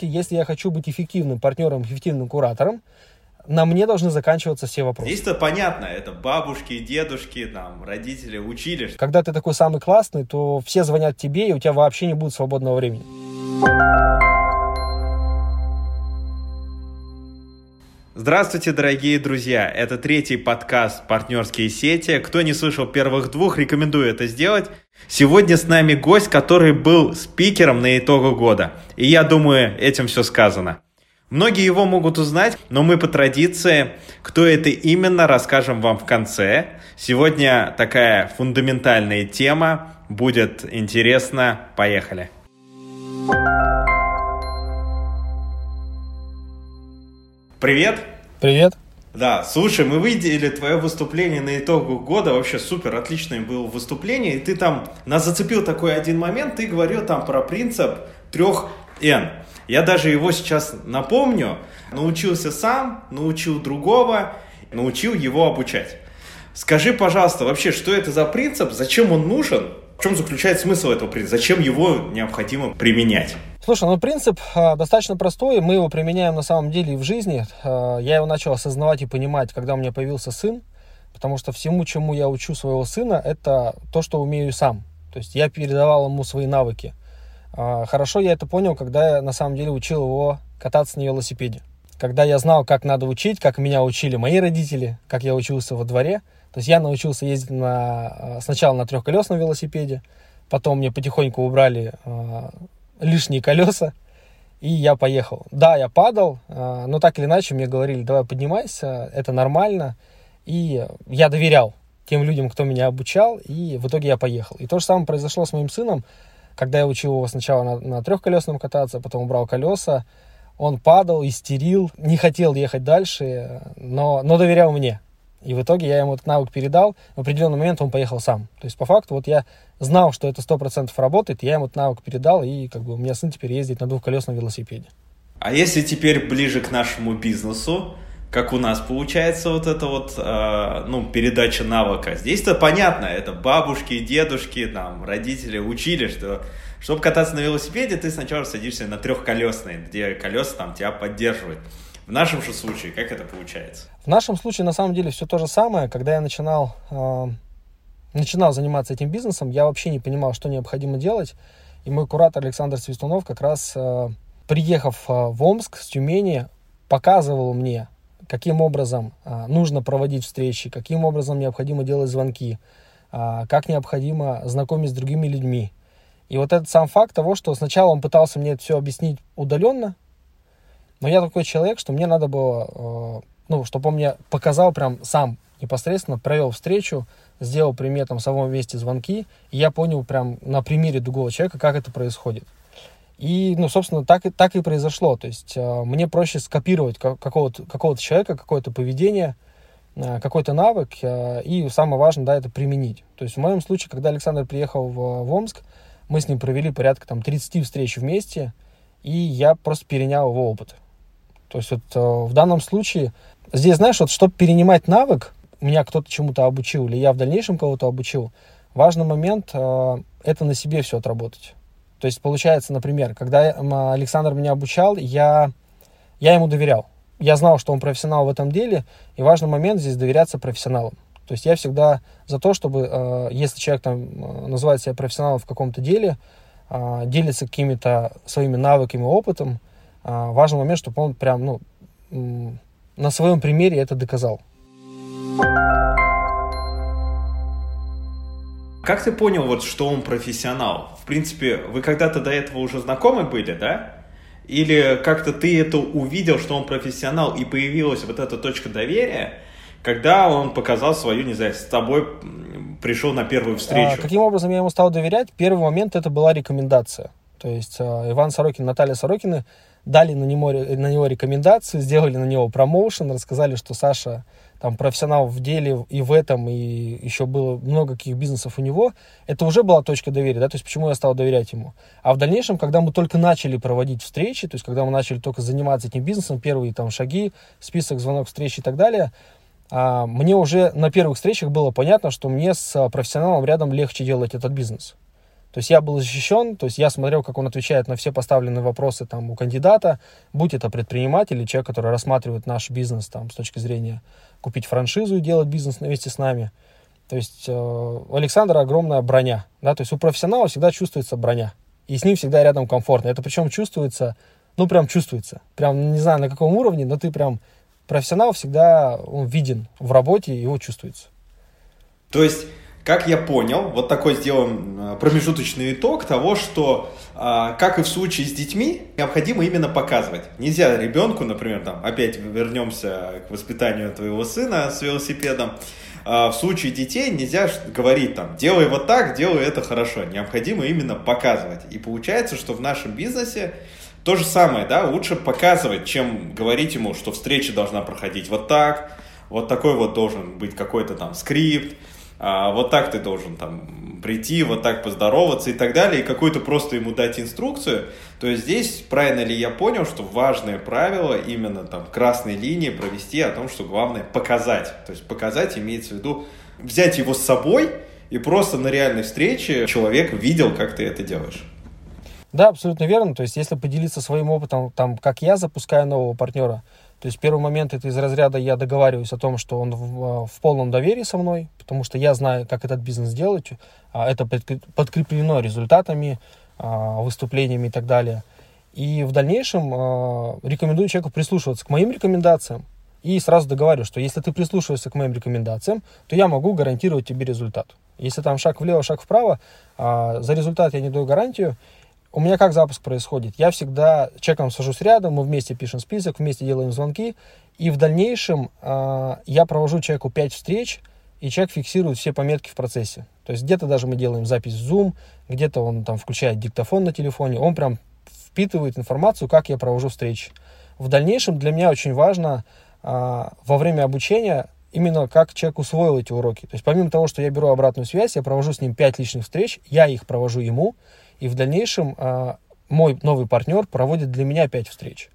Если я хочу быть эффективным партнером, эффективным куратором, на мне должны заканчиваться все вопросы. Здесь-то понятно, это бабушки, дедушки, там, родители учили. Когда ты такой самый классный, то все звонят тебе, и у тебя вообще не будет свободного времени. Здравствуйте, дорогие друзья! Это третий подкаст «Партнерские сети». Кто не слышал первых двух, рекомендую это сделать. Сегодня с нами гость, который был спикером на итогу года. И я думаю, этим все сказано. Многие его могут узнать, но мы по традиции, кто это именно, расскажем вам в конце. Сегодня такая фундаментальная тема. Будет интересно. Поехали! Привет! Привет! Да, слушай, мы видели твое выступление на итогу года, вообще супер, отличное было выступление, и ты там, нас зацепил такой один момент, ты говорил там про принцип трех N. Я даже его сейчас напомню, научился сам, научил другого, научил его обучать. Скажи, пожалуйста, вообще, что это за принцип, зачем он нужен, в чем заключается смысл этого принципа, зачем его необходимо применять? Слушай, ну принцип э, достаточно простой, мы его применяем на самом деле и в жизни. Э, я его начал осознавать и понимать, когда у меня появился сын, потому что всему, чему я учу своего сына, это то, что умею сам. То есть я передавал ему свои навыки. Э, хорошо я это понял, когда я на самом деле учил его кататься на велосипеде. Когда я знал, как надо учить, как меня учили мои родители, как я учился во дворе. То есть я научился ездить на, сначала на трехколесном велосипеде, потом мне потихоньку убрали лишние колеса, и я поехал. Да, я падал, а, но так или иначе мне говорили, давай поднимайся, это нормально. И я доверял тем людям, кто меня обучал, и в итоге я поехал. И то же самое произошло с моим сыном, когда я учил его сначала на, на трехколесном кататься, потом убрал колеса, он падал, истерил, не хотел ехать дальше, но, но доверял мне. И в итоге я ему этот навык передал, в определенный момент он поехал сам. То есть, по факту, вот я знал, что это сто процентов работает, я ему этот навык передал, и как бы у меня сын теперь ездит на двухколесном велосипеде. А если теперь ближе к нашему бизнесу, как у нас получается вот это вот, э, ну, передача навыка. Здесь-то понятно, это бабушки, дедушки, там, родители учили, что чтобы кататься на велосипеде, ты сначала садишься на трехколесный, где колеса там тебя поддерживают. В нашем же случае, как это получается? В нашем случае, на самом деле, все то же самое. Когда я начинал, э, начинал заниматься этим бизнесом, я вообще не понимал, что необходимо делать. И мой куратор Александр Свистунов как раз, э, приехав э, в Омск с Тюмени, показывал мне, каким образом э, нужно проводить встречи, каким образом необходимо делать звонки, э, как необходимо знакомить с другими людьми. И вот этот сам факт того, что сначала он пытался мне это все объяснить удаленно, но я такой человек, что мне надо было, э, ну, чтобы он мне показал прям сам непосредственно, провел встречу, сделал при мне там в самом месте звонки, и я понял прям на примере другого человека, как это происходит. И, ну, собственно, так, и так и произошло. То есть э, мне проще скопировать какого-то, какого-то человека, какое-то поведение, э, какой-то навык, э, и самое важное, да, это применить. То есть в моем случае, когда Александр приехал в, в Омск, мы с ним провели порядка там 30 встреч вместе, и я просто перенял его опыт. То есть вот э, в данном случае, здесь, знаешь, вот чтобы перенимать навык, меня кто-то чему-то обучил, или я в дальнейшем кого-то обучил, важный момент э, это на себе все отработать. То есть получается, например, когда Александр меня обучал, я, я ему доверял. Я знал, что он профессионал в этом деле, и важный момент здесь доверяться профессионалам. То есть я всегда за то, чтобы, э, если человек там называет себя профессионалом в каком-то деле, делится какими-то своими навыками, опытом, важный момент, чтобы он прям, ну, на своем примере это доказал. Как ты понял, вот, что он профессионал? В принципе, вы когда-то до этого уже знакомы были, да? Или как-то ты это увидел, что он профессионал, и появилась вот эта точка доверия, когда он показал свою, не знаю, с тобой пришел на первую встречу? А, каким образом я ему стал доверять? Первый момент это была рекомендация. То есть а, Иван Сорокин, Наталья Сорокины дали на него, на него рекомендацию, сделали на него промоушен, рассказали, что Саша там профессионал в деле и в этом, и еще было много каких бизнесов у него, это уже была точка доверия, да, то есть почему я стал доверять ему. А в дальнейшем, когда мы только начали проводить встречи, то есть когда мы начали только заниматься этим бизнесом, первые там шаги, список звонок встреч и так далее, а, мне уже на первых встречах было понятно, что мне с профессионалом рядом легче делать этот бизнес. То есть я был защищен, то есть я смотрел, как он отвечает на все поставленные вопросы там у кандидата, будь это предприниматель или человек, который рассматривает наш бизнес там с точки зрения купить франшизу и делать бизнес вместе с нами. То есть э, у Александра огромная броня, да, то есть у профессионала всегда чувствуется броня, и с ним всегда рядом комфортно. Это причем чувствуется, ну прям чувствуется, прям не знаю на каком уровне, но ты прям профессионал всегда он виден в работе, его чувствуется. То есть как я понял, вот такой сделаем э, промежуточный итог того, что, а, как и в случае с детьми, необходимо именно показывать. Нельзя ребенку, например, там, опять вернемся к воспитанию твоего сына с велосипедом, а, в случае детей нельзя говорить там, делай вот так, делай это хорошо. Необходимо именно показывать. И получается, что в нашем бизнесе то же самое, да, лучше показывать, чем говорить ему, что встреча должна проходить вот так, вот такой вот должен быть какой-то там скрипт, а, вот так ты должен там прийти, вот так поздороваться и так далее, и какую-то просто ему дать инструкцию, то есть здесь, правильно ли я понял, что важное правило именно там красной линии провести о том, что главное показать. То есть показать имеется в виду взять его с собой и просто на реальной встрече человек видел, как ты это делаешь. Да, абсолютно верно. То есть, если поделиться своим опытом, там, как я запускаю нового партнера, то есть первый момент это из разряда я договариваюсь о том, что он в, в полном доверии со мной, потому что я знаю, как этот бизнес делать, а это подкреплено результатами, а, выступлениями и так далее. И в дальнейшем а, рекомендую человеку прислушиваться к моим рекомендациям и сразу договариваю, что если ты прислушиваешься к моим рекомендациям, то я могу гарантировать тебе результат. Если там шаг влево, шаг вправо, за результат я не даю гарантию, у меня как запуск происходит? Я всегда человеком сажусь рядом, мы вместе пишем список, вместе делаем звонки, и в дальнейшем э, я провожу человеку 5 встреч, и человек фиксирует все пометки в процессе. То есть где-то даже мы делаем запись в Zoom, где-то он там включает диктофон на телефоне, он прям впитывает информацию, как я провожу встречи. В дальнейшем для меня очень важно э, во время обучения именно как человек усвоил эти уроки. То есть помимо того, что я беру обратную связь, я провожу с ним 5 личных встреч, я их провожу ему, и в дальнейшем а, мой новый партнер проводит для меня 5 встреч.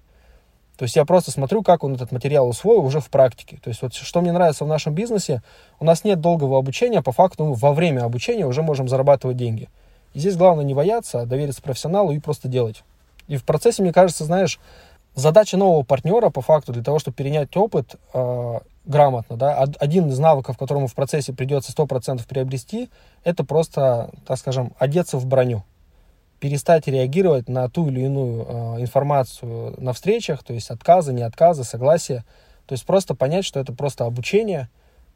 То есть я просто смотрю, как он этот материал усвоил уже в практике. То есть вот что мне нравится в нашем бизнесе, у нас нет долгого обучения, по факту мы во время обучения уже можем зарабатывать деньги. И здесь главное не бояться, а довериться профессионалу и просто делать. И в процессе, мне кажется, знаешь, задача нового партнера по факту для того, чтобы перенять опыт э, грамотно, да, один из навыков, которому в процессе придется 100% приобрести, это просто, так скажем, одеться в броню перестать реагировать на ту или иную э, информацию на встречах, то есть отказы, не отказы, согласия. То есть просто понять, что это просто обучение.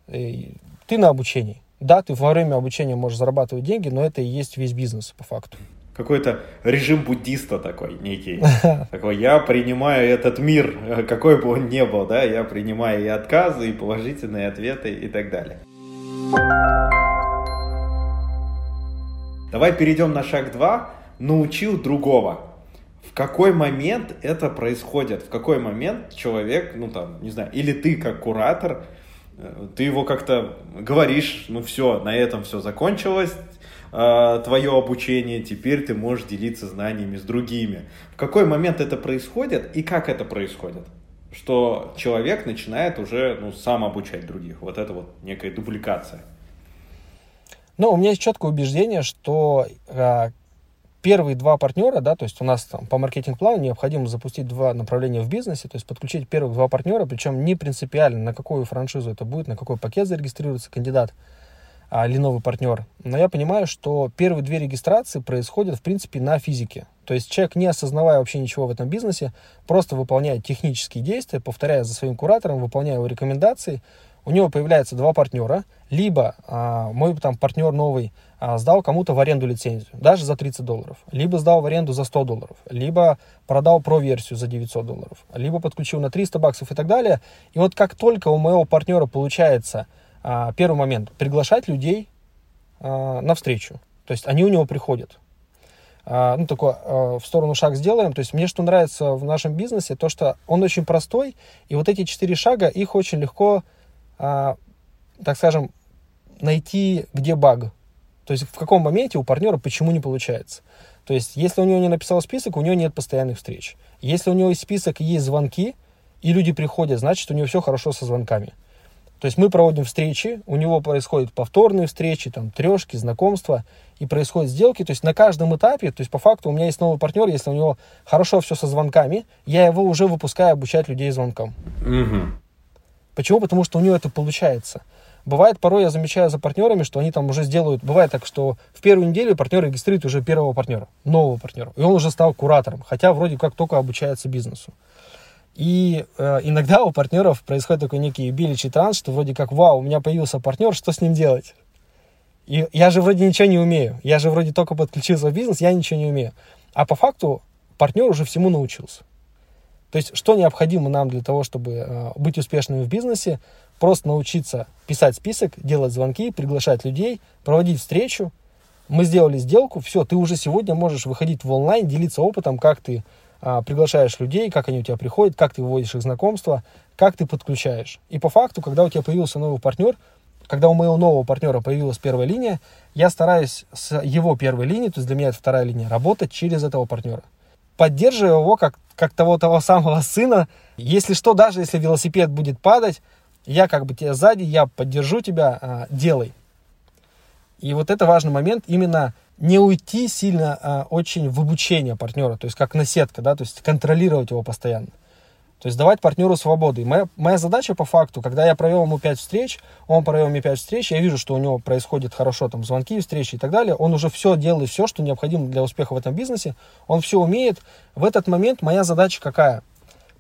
И ты на обучении. Да, ты во время обучения можешь зарабатывать деньги, но это и есть весь бизнес по факту. Какой-то режим буддиста такой некий. Такой, я принимаю этот мир, какой бы он ни был, да, я принимаю и отказы, и положительные ответы и так далее. Давай перейдем на шаг два научил другого. В какой момент это происходит? В какой момент человек, ну там, не знаю, или ты как куратор, э, ты его как-то говоришь, ну все, на этом все закончилось, э, твое обучение, теперь ты можешь делиться знаниями с другими. В какой момент это происходит и как это происходит? Что человек начинает уже ну, сам обучать других. Вот это вот некая дубликация. Ну, у меня есть четкое убеждение, что э, первые два партнера, да, то есть у нас там по маркетинг-плану необходимо запустить два направления в бизнесе, то есть подключить первых два партнера, причем не принципиально, на какую франшизу это будет, на какой пакет зарегистрируется кандидат а, или новый партнер. Но я понимаю, что первые две регистрации происходят, в принципе, на физике. То есть человек, не осознавая вообще ничего в этом бизнесе, просто выполняет технические действия, повторяя за своим куратором, выполняя его рекомендации, у него появляется два партнера, либо а, мой там партнер новый а, сдал кому-то в аренду лицензию, даже за 30 долларов, либо сдал в аренду за 100 долларов, либо продал про-версию за 900 долларов, либо подключил на 300 баксов и так далее. И вот как только у моего партнера получается а, первый момент приглашать людей а, на встречу, то есть они у него приходят, а, ну, такой а, в сторону шаг сделаем. То есть мне что нравится в нашем бизнесе, то, что он очень простой, и вот эти четыре шага, их очень легко а, так скажем, найти, где баг. То есть в каком моменте у партнера почему не получается. То есть если у него не написал список, у него нет постоянных встреч. Если у него есть список и есть звонки, и люди приходят, значит, у него все хорошо со звонками. То есть мы проводим встречи, у него происходят повторные встречи, там, трешки, знакомства, и происходят сделки. То есть на каждом этапе, то есть по факту у меня есть новый партнер, если у него хорошо все со звонками, я его уже выпускаю обучать людей звонкам. Угу. Почему? Потому что у него это получается. Бывает, порой я замечаю за партнерами, что они там уже сделают... Бывает так, что в первую неделю партнер регистрирует уже первого партнера, нового партнера. И он уже стал куратором, хотя вроде как только обучается бизнесу. И э, иногда у партнеров происходит такой некий биличий транс, что вроде как, вау, у меня появился партнер, что с ним делать? И я же вроде ничего не умею. Я же вроде только подключился в бизнес, я ничего не умею. А по факту партнер уже всему научился. То есть, что необходимо нам для того, чтобы э, быть успешными в бизнесе? Просто научиться писать список, делать звонки, приглашать людей, проводить встречу. Мы сделали сделку, все, ты уже сегодня можешь выходить в онлайн, делиться опытом, как ты а, приглашаешь людей, как они у тебя приходят, как ты выводишь их знакомства, как ты подключаешь. И по факту, когда у тебя появился новый партнер, когда у моего нового партнера появилась первая линия, я стараюсь с его первой линии, то есть для меня это вторая линия, работать через этого партнера. Поддерживая его как, как того, того самого сына. Если что, даже если велосипед будет падать, я как бы тебя сзади, я поддержу тебя, а, делай. И вот это важный момент, именно не уйти сильно а, очень в обучение партнера, то есть как на сетка, да, то есть контролировать его постоянно. То есть давать партнеру свободу. И моя, моя задача по факту, когда я провел ему 5 встреч, он провел мне 5 встреч, я вижу, что у него происходит хорошо, там, звонки, встречи и так далее, он уже все делает, все, что необходимо для успеха в этом бизнесе, он все умеет. В этот момент моя задача какая?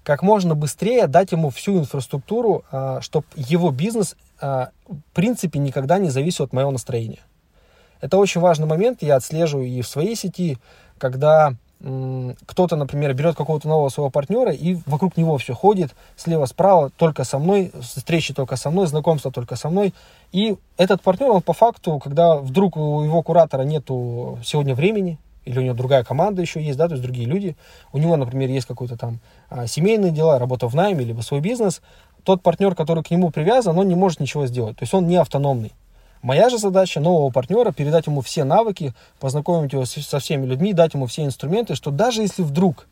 Как можно быстрее дать ему всю инфраструктуру, а, чтобы его бизнес, а, в принципе, никогда не зависел от моего настроения. Это очень важный момент, я отслеживаю и в своей сети, когда кто-то, например, берет какого-то нового своего партнера и вокруг него все ходит, слева-справа, только со мной, встречи только со мной, знакомства только со мной. И этот партнер, он по факту, когда вдруг у его куратора нету сегодня времени, или у него другая команда еще есть, да, то есть другие люди, у него, например, есть какой-то там а, семейные дела, работа в найме, либо свой бизнес, тот партнер, который к нему привязан, он не может ничего сделать, то есть он не автономный. Моя же задача нового партнера передать ему все навыки, познакомить его со всеми людьми, дать ему все инструменты, что даже если вдруг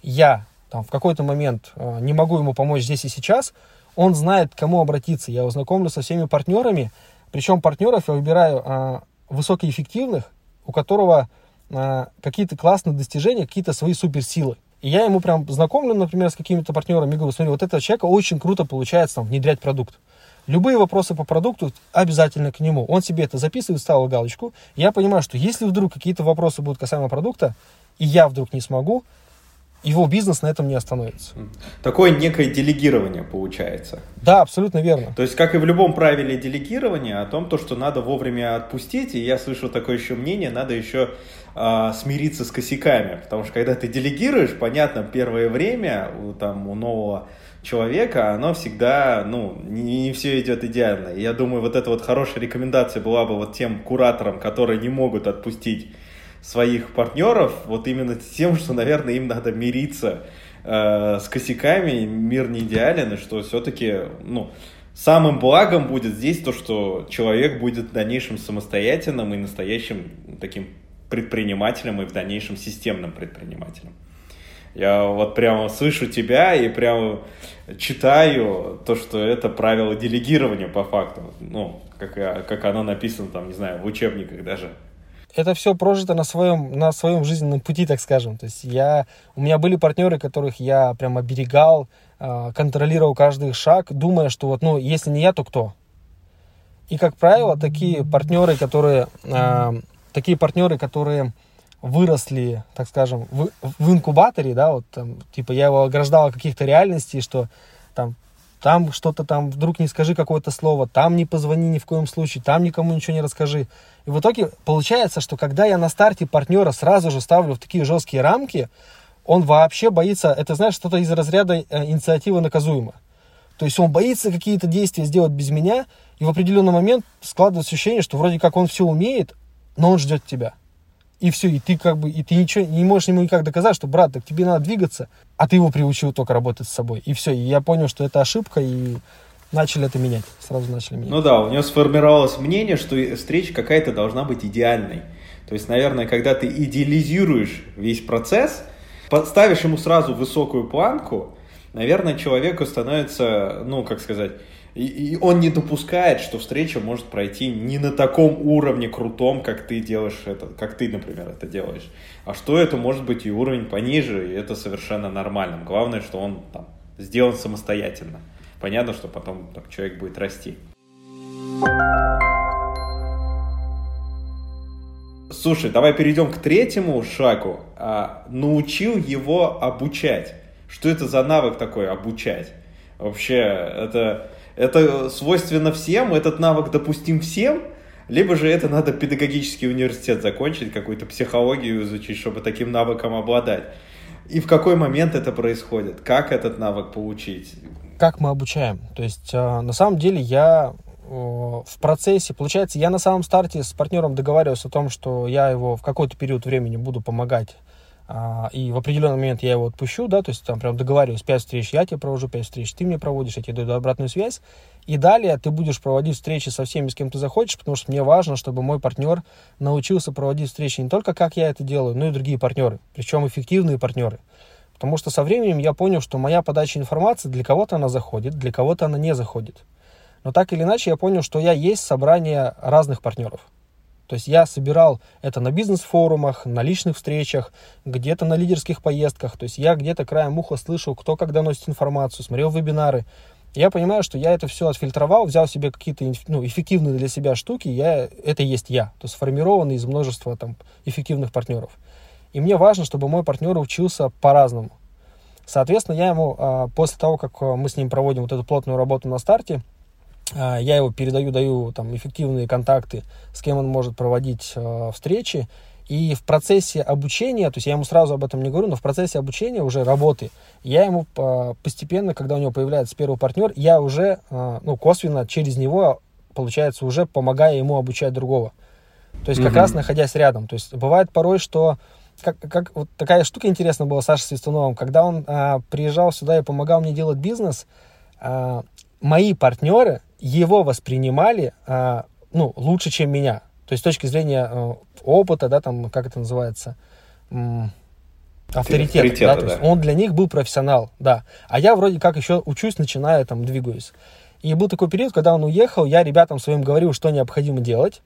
я там, в какой-то момент э, не могу ему помочь здесь и сейчас, он знает, к кому обратиться. Я его знакомлю со всеми партнерами, причем партнеров я выбираю э, высокоэффективных, у которого э, какие-то классные достижения, какие-то свои суперсилы. И я ему прям знакомлю, например, с какими-то партнерами, и говорю, смотри, вот этого человека очень круто получается там, внедрять продукт. Любые вопросы по продукту обязательно к нему. Он себе это записывает, ставил галочку. Я понимаю, что если вдруг какие-то вопросы будут касаемо продукта, и я вдруг не смогу, его бизнес на этом не остановится. Такое некое делегирование получается. Да, абсолютно верно. То есть, как и в любом правиле делегирования, о том, то, что надо вовремя отпустить, и я слышу такое еще мнение, надо еще э, смириться с косяками, потому что когда ты делегируешь, понятно, первое время у, там, у нового человека, оно всегда, ну, не, не все идет идеально. И я думаю, вот эта вот хорошая рекомендация была бы вот тем кураторам, которые не могут отпустить своих партнеров, вот именно тем, что, наверное, им надо мириться э, с косяками, мир не идеален, и что все-таки, ну, самым благом будет здесь то, что человек будет в дальнейшем самостоятельным и настоящим таким предпринимателем и в дальнейшем системным предпринимателем. Я вот прямо слышу тебя и прямо читаю то, что это правило делегирования по факту. Ну, как, как оно написано там, не знаю, в учебниках даже. Это все прожито на своем, на своем жизненном пути, так скажем. То есть я, у меня были партнеры, которых я прям оберегал, а, контролировал каждый шаг, думая, что вот, ну, если не я, то кто? И, как правило, такие партнеры, которые, а, такие партнеры, которые выросли, так скажем, в, в инкубаторе, да, вот там, типа я его ограждал от каких-то реальностей, что там, там что-то там, вдруг не скажи какое-то слово, там не позвони ни в коем случае, там никому ничего не расскажи. И в итоге получается, что когда я на старте партнера сразу же ставлю в такие жесткие рамки, он вообще боится, это знаешь, что-то из разряда э, инициативы наказуемо. То есть он боится какие-то действия сделать без меня, и в определенный момент складывается ощущение, что вроде как он все умеет, но он ждет тебя и все, и ты как бы, и ты ничего не можешь ему никак доказать, что, брат, так тебе надо двигаться, а ты его приучил только работать с собой. И все, и я понял, что это ошибка, и начали это менять, сразу начали менять. Ну да, у него сформировалось мнение, что встреча какая-то должна быть идеальной. То есть, наверное, когда ты идеализируешь весь процесс, ставишь ему сразу высокую планку, наверное, человеку становится, ну, как сказать, И, и он не допускает, что встреча может пройти не на таком уровне крутом, как ты делаешь это, как ты, например, это делаешь. А что это может быть и уровень пониже, и это совершенно нормально. Главное, что он там сделан самостоятельно. Понятно, что потом там, человек будет расти. Слушай, давай перейдем к третьему шагу. А, научил его обучать. Что это за навык такой обучать? Вообще, это, это свойственно всем, этот навык допустим всем, либо же это надо педагогический университет закончить, какую-то психологию изучить, чтобы таким навыком обладать. И в какой момент это происходит? Как этот навык получить? Как мы обучаем? То есть, а, на самом деле, я в процессе, получается, я на самом старте с партнером договаривался о том, что я его в какой-то период времени буду помогать, и в определенный момент я его отпущу, да, то есть там прям договариваюсь, 5 встреч я тебе провожу, 5 встреч ты мне проводишь, я тебе даю обратную связь, и далее ты будешь проводить встречи со всеми, с кем ты захочешь, потому что мне важно, чтобы мой партнер научился проводить встречи не только как я это делаю, но и другие партнеры, причем эффективные партнеры. Потому что со временем я понял, что моя подача информации для кого-то она заходит, для кого-то она не заходит. Но так или иначе я понял, что я есть собрание разных партнеров. То есть я собирал это на бизнес-форумах, на личных встречах, где-то на лидерских поездках. То есть я где-то краем уха слышал, кто когда носит информацию, смотрел вебинары. я понимаю, что я это все отфильтровал, взял себе какие-то ну, эффективные для себя штуки, я, это есть я. То есть сформированный из множества там, эффективных партнеров. И мне важно, чтобы мой партнер учился по-разному. Соответственно, я ему а, после того, как мы с ним проводим вот эту плотную работу на старте, а, я его передаю, даю там эффективные контакты, с кем он может проводить э, встречи. И в процессе обучения, то есть я ему сразу об этом не говорю, но в процессе обучения уже работы, я ему э, постепенно, когда у него появляется первый партнер, я уже, э, ну, косвенно через него, получается, уже помогая ему обучать другого. То есть как mm-hmm. раз находясь рядом. То есть бывает порой, что как, как вот такая штука интересная была Саша Свистуновым, когда он а, приезжал сюда и помогал мне делать бизнес, а, мои партнеры его воспринимали а, ну, лучше, чем меня. То есть с точки зрения а, опыта, да, там, как это называется, м- авторитета, авторитета да, да. То есть он для них был профессионал, да. А я вроде как еще учусь, начинаю, там, двигаюсь. И был такой период, когда он уехал, я ребятам своим говорил, что необходимо делать,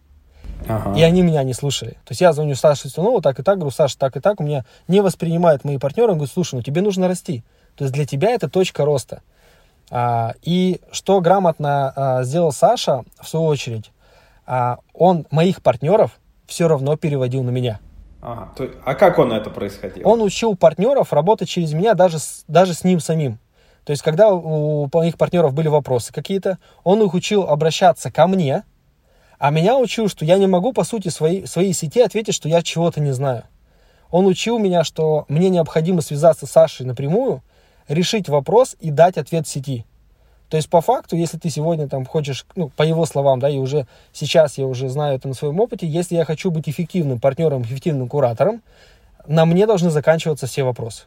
Ага. И они меня не слушали. То есть я звоню Саше Свистунову, так и так, говорю, Саша, так и так, у меня не воспринимают мои партнеры, он говорит, слушай, ну тебе нужно расти. То есть для тебя это точка роста. А, и что грамотно а, сделал Саша, в свою очередь, а, он моих партнеров все равно переводил на меня. Ага. То, а как он это происходил? Он учил партнеров работать через меня даже с, даже с ним самим. То есть, когда у моих партнеров были вопросы какие-то, он их учил обращаться ко мне, а меня учил, что я не могу, по сути, свои, своей сети ответить, что я чего-то не знаю. Он учил меня, что мне необходимо связаться с Сашей напрямую, решить вопрос и дать ответ сети. То есть, по факту, если ты сегодня там хочешь, ну, по его словам, да, и уже сейчас я уже знаю это на своем опыте, если я хочу быть эффективным партнером, эффективным куратором, на мне должны заканчиваться все вопросы.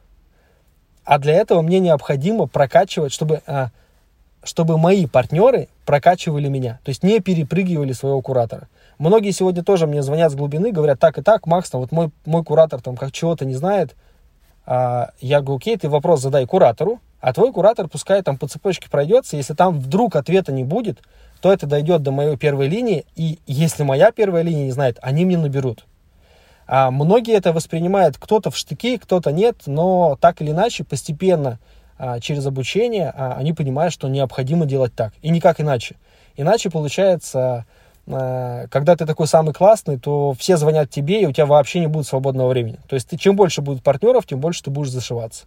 А для этого мне необходимо прокачивать, чтобы, а, чтобы мои партнеры прокачивали меня. То есть не перепрыгивали своего куратора. Многие сегодня тоже мне звонят с глубины, говорят, так и так, Макс, там, вот мой, мой куратор там как чего-то не знает, я говорю, окей, ты вопрос задай куратору, а твой куратор пускай там по цепочке пройдется. Если там вдруг ответа не будет, то это дойдет до моей первой линии, и если моя первая линия не знает, они мне наберут. А многие это воспринимают кто-то в штыки, кто-то нет, но так или иначе постепенно а, через обучение а, они понимают, что необходимо делать так, и никак иначе. Иначе получается когда ты такой самый классный, то все звонят тебе, и у тебя вообще не будет свободного времени. То есть ты, чем больше будет партнеров, тем больше ты будешь зашиваться.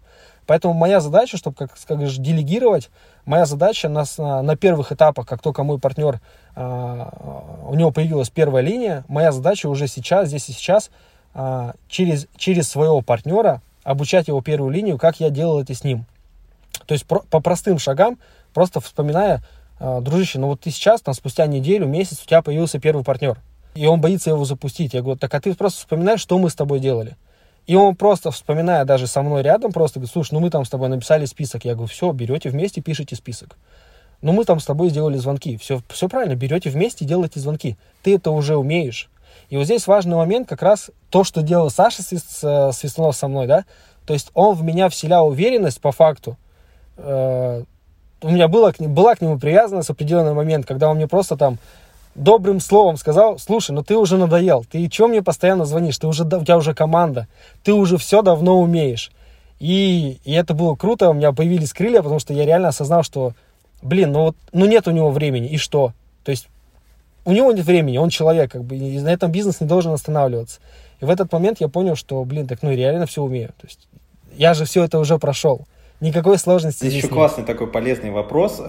Поэтому моя задача, чтобы, как скажешь, делегировать, моя задача на, на первых этапах, как только мой партнер, а, у него появилась первая линия, моя задача уже сейчас, здесь и сейчас, а, через, через своего партнера обучать его первую линию, как я делал это с ним. То есть про, по простым шагам, просто вспоминая, дружище, ну вот ты сейчас, там, спустя неделю, месяц, у тебя появился первый партнер, и он боится его запустить. Я говорю, так а ты просто вспоминаешь, что мы с тобой делали. И он просто, вспоминая даже со мной рядом, просто говорит, слушай, ну мы там с тобой написали список. Я говорю, все, берете вместе, пишите список. Ну мы там с тобой сделали звонки. Все, все правильно, берете вместе, делайте звонки. Ты это уже умеешь. И вот здесь важный момент как раз то, что делал Саша Свистунов со мной, да, то есть он в меня вселял уверенность по факту, э, у меня была к, была к нему привязанность в определенный момент, когда он мне просто там добрым словом сказал, слушай, ну ты уже надоел, ты что мне постоянно звонишь, ты уже, у тебя уже команда, ты уже все давно умеешь. И, и это было круто, у меня появились крылья, потому что я реально осознал, что, блин, ну вот, ну нет у него времени, и что? То есть у него нет времени, он человек, как бы, и на этом бизнес не должен останавливаться. И в этот момент я понял, что, блин, так ну реально все умею. То есть я же все это уже прошел. Никакой сложности здесь, еще классный такой полезный вопрос э,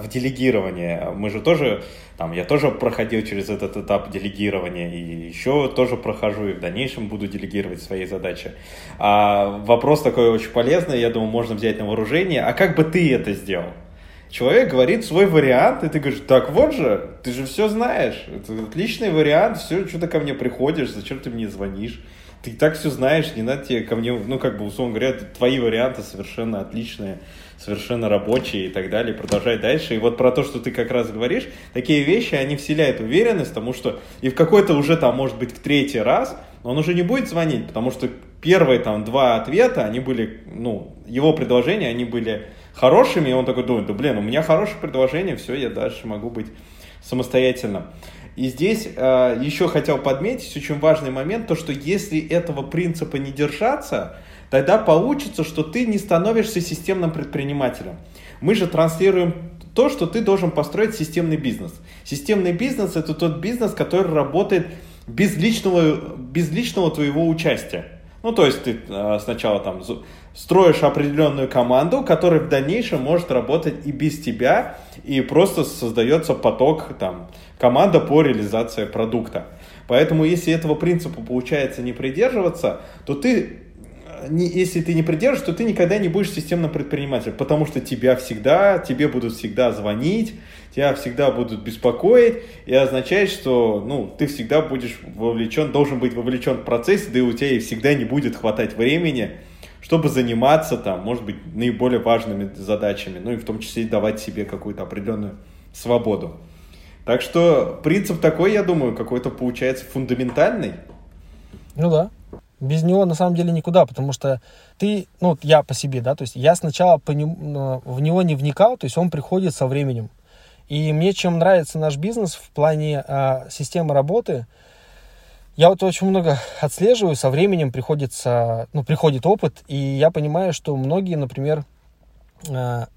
в делегировании. Мы же тоже, там, я тоже проходил через этот этап делегирования и еще тоже прохожу и в дальнейшем буду делегировать свои задачи. А вопрос такой очень полезный, я думаю, можно взять на вооружение. А как бы ты это сделал? Человек говорит свой вариант, и ты говоришь, так вот же, ты же все знаешь, это отличный вариант, все, что ты ко мне приходишь, зачем ты мне звонишь? Ты так все знаешь, не надо тебе ко мне, ну, как бы, условно говоря, твои варианты совершенно отличные, совершенно рабочие и так далее, продолжай дальше. И вот про то, что ты как раз говоришь, такие вещи, они вселяют уверенность, потому что и в какой-то уже там, может быть, в третий раз он уже не будет звонить, потому что первые там два ответа, они были, ну, его предложения, они были хорошими, и он такой думает, да блин, у меня хорошее предложение, все, я дальше могу быть самостоятельным. И здесь э, еще хотел подметить очень важный момент, то что если этого принципа не держаться, тогда получится, что ты не становишься системным предпринимателем. Мы же транслируем то, что ты должен построить системный бизнес. Системный бизнес это тот бизнес, который работает без личного, без личного твоего участия. Ну, то есть ты э, сначала там строишь определенную команду, которая в дальнейшем может работать и без тебя, и просто создается поток там команда по реализации продукта. Поэтому, если этого принципа получается не придерживаться, то ты не, если ты не придерживаешь, то ты никогда не будешь системным предпринимателем, потому что тебя всегда, тебе будут всегда звонить, тебя всегда будут беспокоить, и означает, что ну, ты всегда будешь вовлечен, должен быть вовлечен в процесс, да и у тебя всегда не будет хватать времени, чтобы заниматься там, может быть, наиболее важными задачами, ну и в том числе давать себе какую-то определенную свободу. Так что принцип такой, я думаю, какой-то получается фундаментальный. Ну да. Без него на самом деле никуда, потому что ты, ну, я по себе, да, то есть я сначала по нему, в него не вникал, то есть он приходит со временем. И мне чем нравится наш бизнес в плане а, системы работы, я вот очень много отслеживаю, со временем приходится, ну, приходит опыт, и я понимаю, что многие, например, а,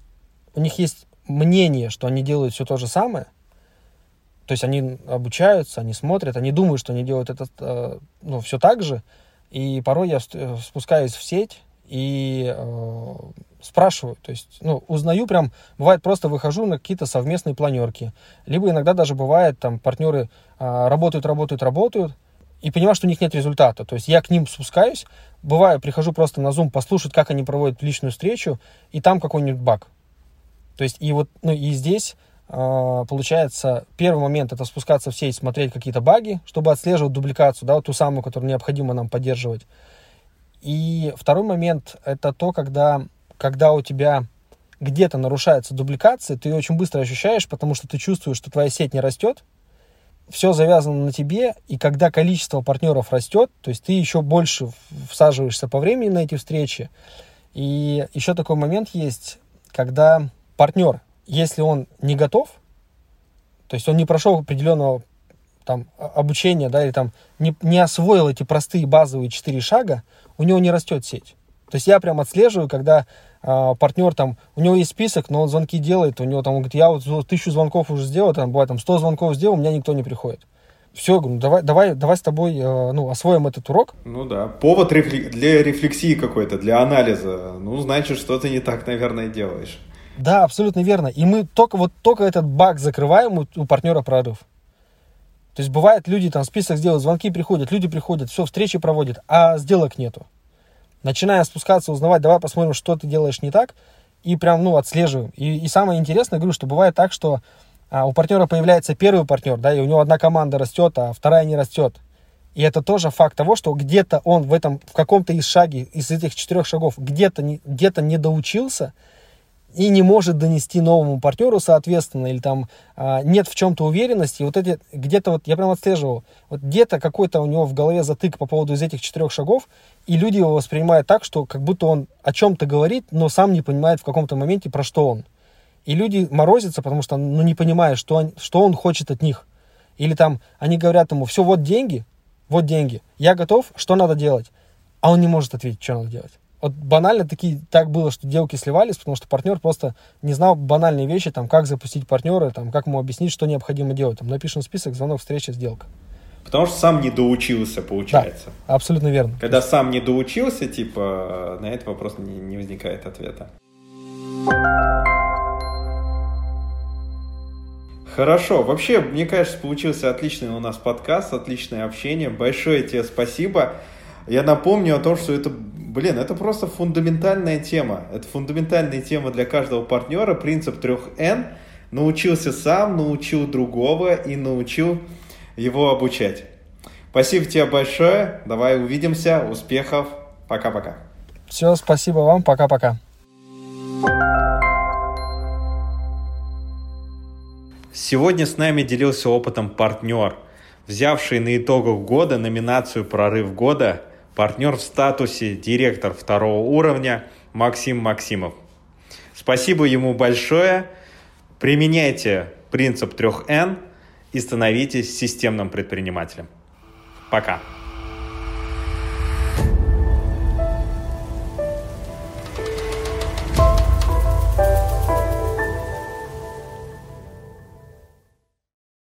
у них есть мнение, что они делают все то же самое, то есть они обучаются, они смотрят, они думают, что они делают это э, ну, все так же. И порой я э, спускаюсь в сеть и э, спрашиваю, то есть, ну, узнаю прям, бывает просто выхожу на какие-то совместные планерки, либо иногда даже бывает, там, партнеры э, работают, работают, работают, и понимаю, что у них нет результата. То есть я к ним спускаюсь, бываю, прихожу просто на Zoom послушать, как они проводят личную встречу, и там какой-нибудь баг. То есть и вот, ну, и здесь а, получается, первый момент это спускаться в сеть, смотреть какие-то баги, чтобы отслеживать дубликацию, да, вот ту самую, которую необходимо нам поддерживать. И второй момент это то, когда, когда у тебя где-то нарушается дубликация, ты очень быстро ощущаешь, потому что ты чувствуешь, что твоя сеть не растет, все завязано на тебе, и когда количество партнеров растет, то есть ты еще больше всаживаешься по времени на эти встречи. И еще такой момент есть, когда партнер если он не готов, то есть он не прошел определенного там, обучения, да, или там не, не освоил эти простые базовые четыре шага, у него не растет сеть. То есть я прям отслеживаю, когда а, партнер там, у него есть список, но он звонки делает, у него там, он говорит, я вот тысячу звонков уже сделал, там бывает там сто звонков сделал, у меня никто не приходит. Все, говорю, давай, давай, давай с тобой, э, ну, освоим этот урок. Ну да, повод рефлек... для рефлексии какой-то, для анализа. Ну, значит, что ты не так, наверное, делаешь. Да, абсолютно верно. И мы только вот только этот баг закрываем у, у партнера прорыв. То есть бывает, люди там список сделают, звонки приходят, люди приходят, все, встречи проводят, а сделок нету. Начиная спускаться, узнавать, давай посмотрим, что ты делаешь не так, и прям, ну, отслеживаем. И, и самое интересное, говорю, что бывает так, что а, у партнера появляется первый партнер, да, и у него одна команда растет, а вторая не растет. И это тоже факт того, что где-то он в этом, в каком-то из шаге, из этих четырех шагов, где-то не, где-то не доучился, и не может донести новому партнеру, соответственно, или там а, нет в чем-то уверенности. Вот эти где-то вот я прям отслеживал, вот где-то какой-то у него в голове затык по поводу из этих четырех шагов, и люди его воспринимают так, что как будто он о чем-то говорит, но сам не понимает в каком-то моменте, про что он. И люди морозятся, потому что, ну, не понимая, что он, что он хочет от них. Или там, они говорят ему, все, вот деньги, вот деньги, я готов, что надо делать? А он не может ответить, что надо делать. Вот банально такие, так было, что делки сливались, потому что партнер просто не знал банальные вещи, там, как запустить партнера, там, как ему объяснить, что необходимо делать. Там, напишем список, звонок, встреча, сделка. Потому что сам не доучился, получается. Да, абсолютно верно. Когда есть... сам не доучился, типа, на этот вопрос не, не возникает ответа. Хорошо. Вообще, мне кажется, получился отличный у нас подкаст, отличное общение. Большое тебе спасибо. Я напомню о том, что это, блин, это просто фундаментальная тема. Это фундаментальная тема для каждого партнера. Принцип 3Н. Научился сам, научил другого и научил его обучать. Спасибо тебе большое. Давай увидимся. Успехов. Пока-пока. Все, спасибо вам. Пока-пока. Сегодня с нами делился опытом партнер, взявший на итогах года номинацию «Прорыв года» партнер в статусе директор второго уровня Максим Максимов. Спасибо ему большое. Применяйте принцип 3Н и становитесь системным предпринимателем. Пока.